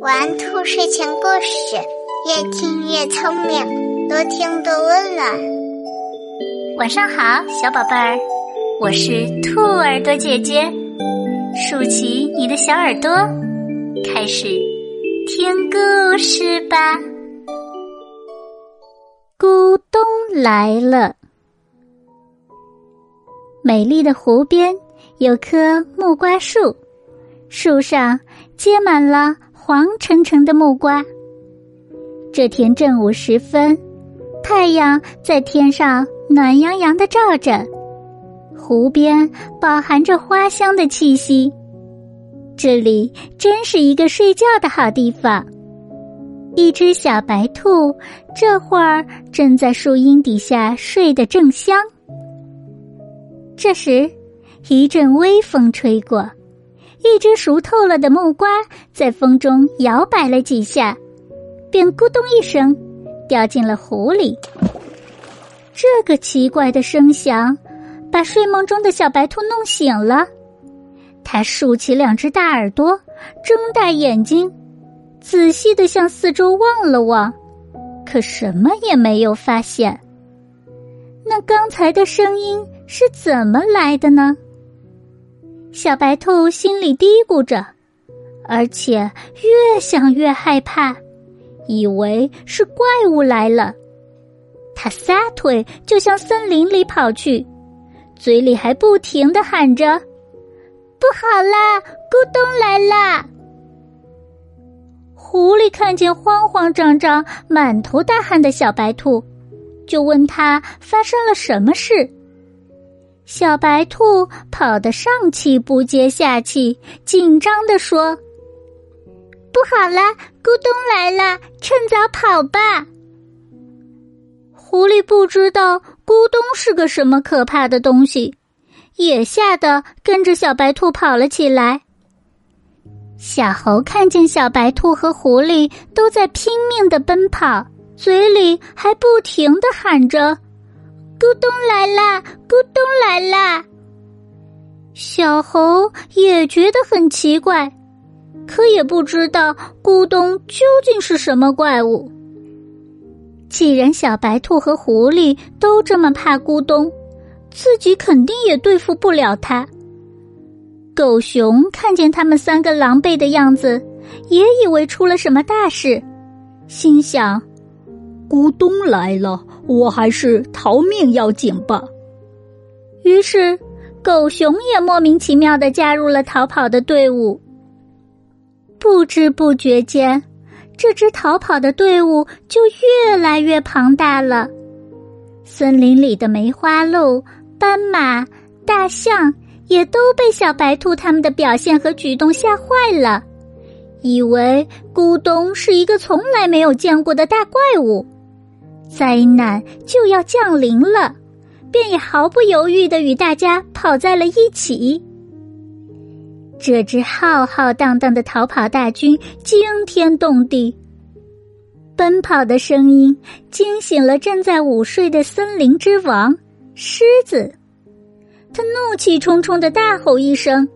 玩兔睡前故事，越听越聪明，多听多温暖。晚上好，小宝贝儿，我是兔耳朵姐姐，竖起你的小耳朵，开始听故事吧。咕咚来了，美丽的湖边有棵木瓜树。树上结满了黄澄澄的木瓜。这天正午时分，太阳在天上暖洋洋的照着，湖边饱含着花香的气息。这里真是一个睡觉的好地方。一只小白兔这会儿正在树荫底下睡得正香。这时，一阵微风吹过。一只熟透了的木瓜在风中摇摆了几下，便咕咚一声掉进了湖里。这个奇怪的声响把睡梦中的小白兔弄醒了。它竖起两只大耳朵，睁大眼睛，仔细的向四周望了望，可什么也没有发现。那刚才的声音是怎么来的呢？小白兔心里嘀咕着，而且越想越害怕，以为是怪物来了。它撒腿就向森林里跑去，嘴里还不停的喊着：“不好啦，咕咚来啦！”狐狸看见慌慌张张、满头大汗的小白兔，就问他发生了什么事。小白兔跑得上气不接下气，紧张地说：“不好啦，咕咚来了，趁早跑吧！”狐狸不知道咕咚是个什么可怕的东西，也吓得跟着小白兔跑了起来。小猴看见小白兔和狐狸都在拼命的奔跑，嘴里还不停的喊着。咕咚来啦！咕咚来啦！小猴也觉得很奇怪，可也不知道咕咚究竟是什么怪物。既然小白兔和狐狸都这么怕咕咚，自己肯定也对付不了它。狗熊看见他们三个狼狈的样子，也以为出了什么大事，心想。咕咚来了，我还是逃命要紧吧。于是，狗熊也莫名其妙的加入了逃跑的队伍。不知不觉间，这支逃跑的队伍就越来越庞大了。森林里的梅花鹿、斑马、大象也都被小白兔他们的表现和举动吓坏了，以为咕咚是一个从来没有见过的大怪物。灾难就要降临了，便也毫不犹豫的与大家跑在了一起。这支浩浩荡荡的逃跑大军惊天动地，奔跑的声音惊醒了正在午睡的森林之王狮子。他怒气冲冲的大吼一声，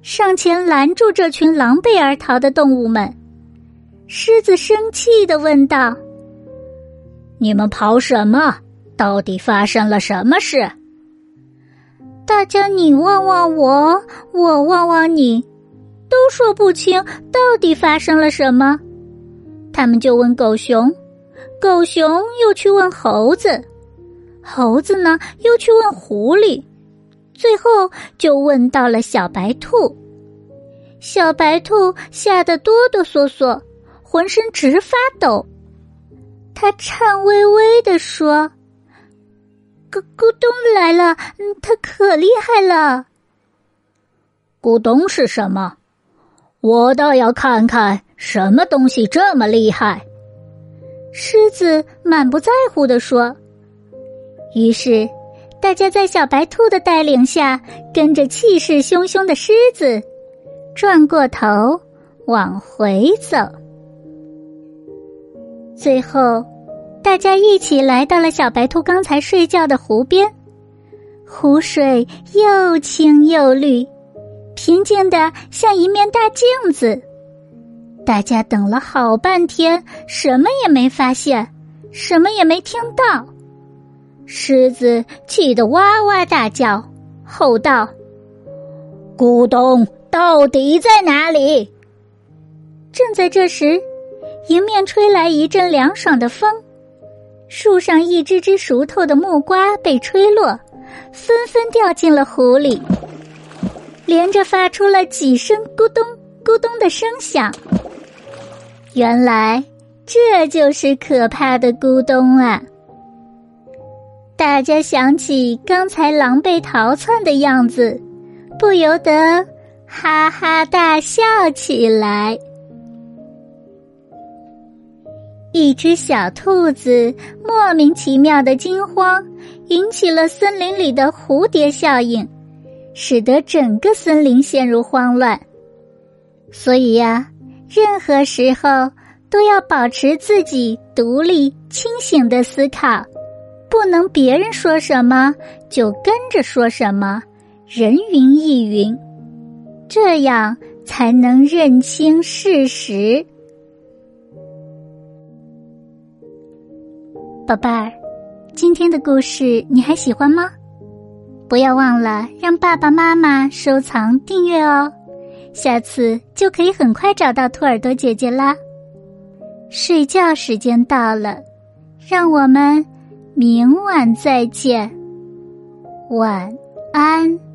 上前拦住这群狼狈而逃的动物们。狮子生气的问道。你们跑什么？到底发生了什么事？大家你望望我，我望望你，都说不清到底发生了什么。他们就问狗熊，狗熊又去问猴子，猴子呢又去问狐狸，最后就问到了小白兔。小白兔吓得哆哆嗦嗦，浑身直发抖。他颤巍巍地说：“咕咕咚来了，他可厉害了。咕咚是什么？我倒要看看什么东西这么厉害。”狮子满不在乎地说。于是，大家在小白兔的带领下，跟着气势汹汹的狮子，转过头往回走。最后，大家一起来到了小白兔刚才睡觉的湖边，湖水又清又绿，平静的像一面大镜子。大家等了好半天，什么也没发现，什么也没听到。狮子气得哇哇大叫，吼道：“咕咚，到底在哪里？”正在这时，迎面吹来一阵凉爽的风，树上一只只熟透的木瓜被吹落，纷纷掉进了湖里，连着发出了几声咕咚咕咚的声响。原来这就是可怕的咕咚啊！大家想起刚才狼狈逃窜的样子，不由得哈哈大笑起来。一只小兔子莫名其妙的惊慌，引起了森林里的蝴蝶效应，使得整个森林陷入慌乱。所以呀，任何时候都要保持自己独立清醒的思考，不能别人说什么就跟着说什么，人云亦云，这样才能认清事实。宝贝儿，今天的故事你还喜欢吗？不要忘了让爸爸妈妈收藏订阅哦，下次就可以很快找到兔耳朵姐姐啦。睡觉时间到了，让我们明晚再见，晚安。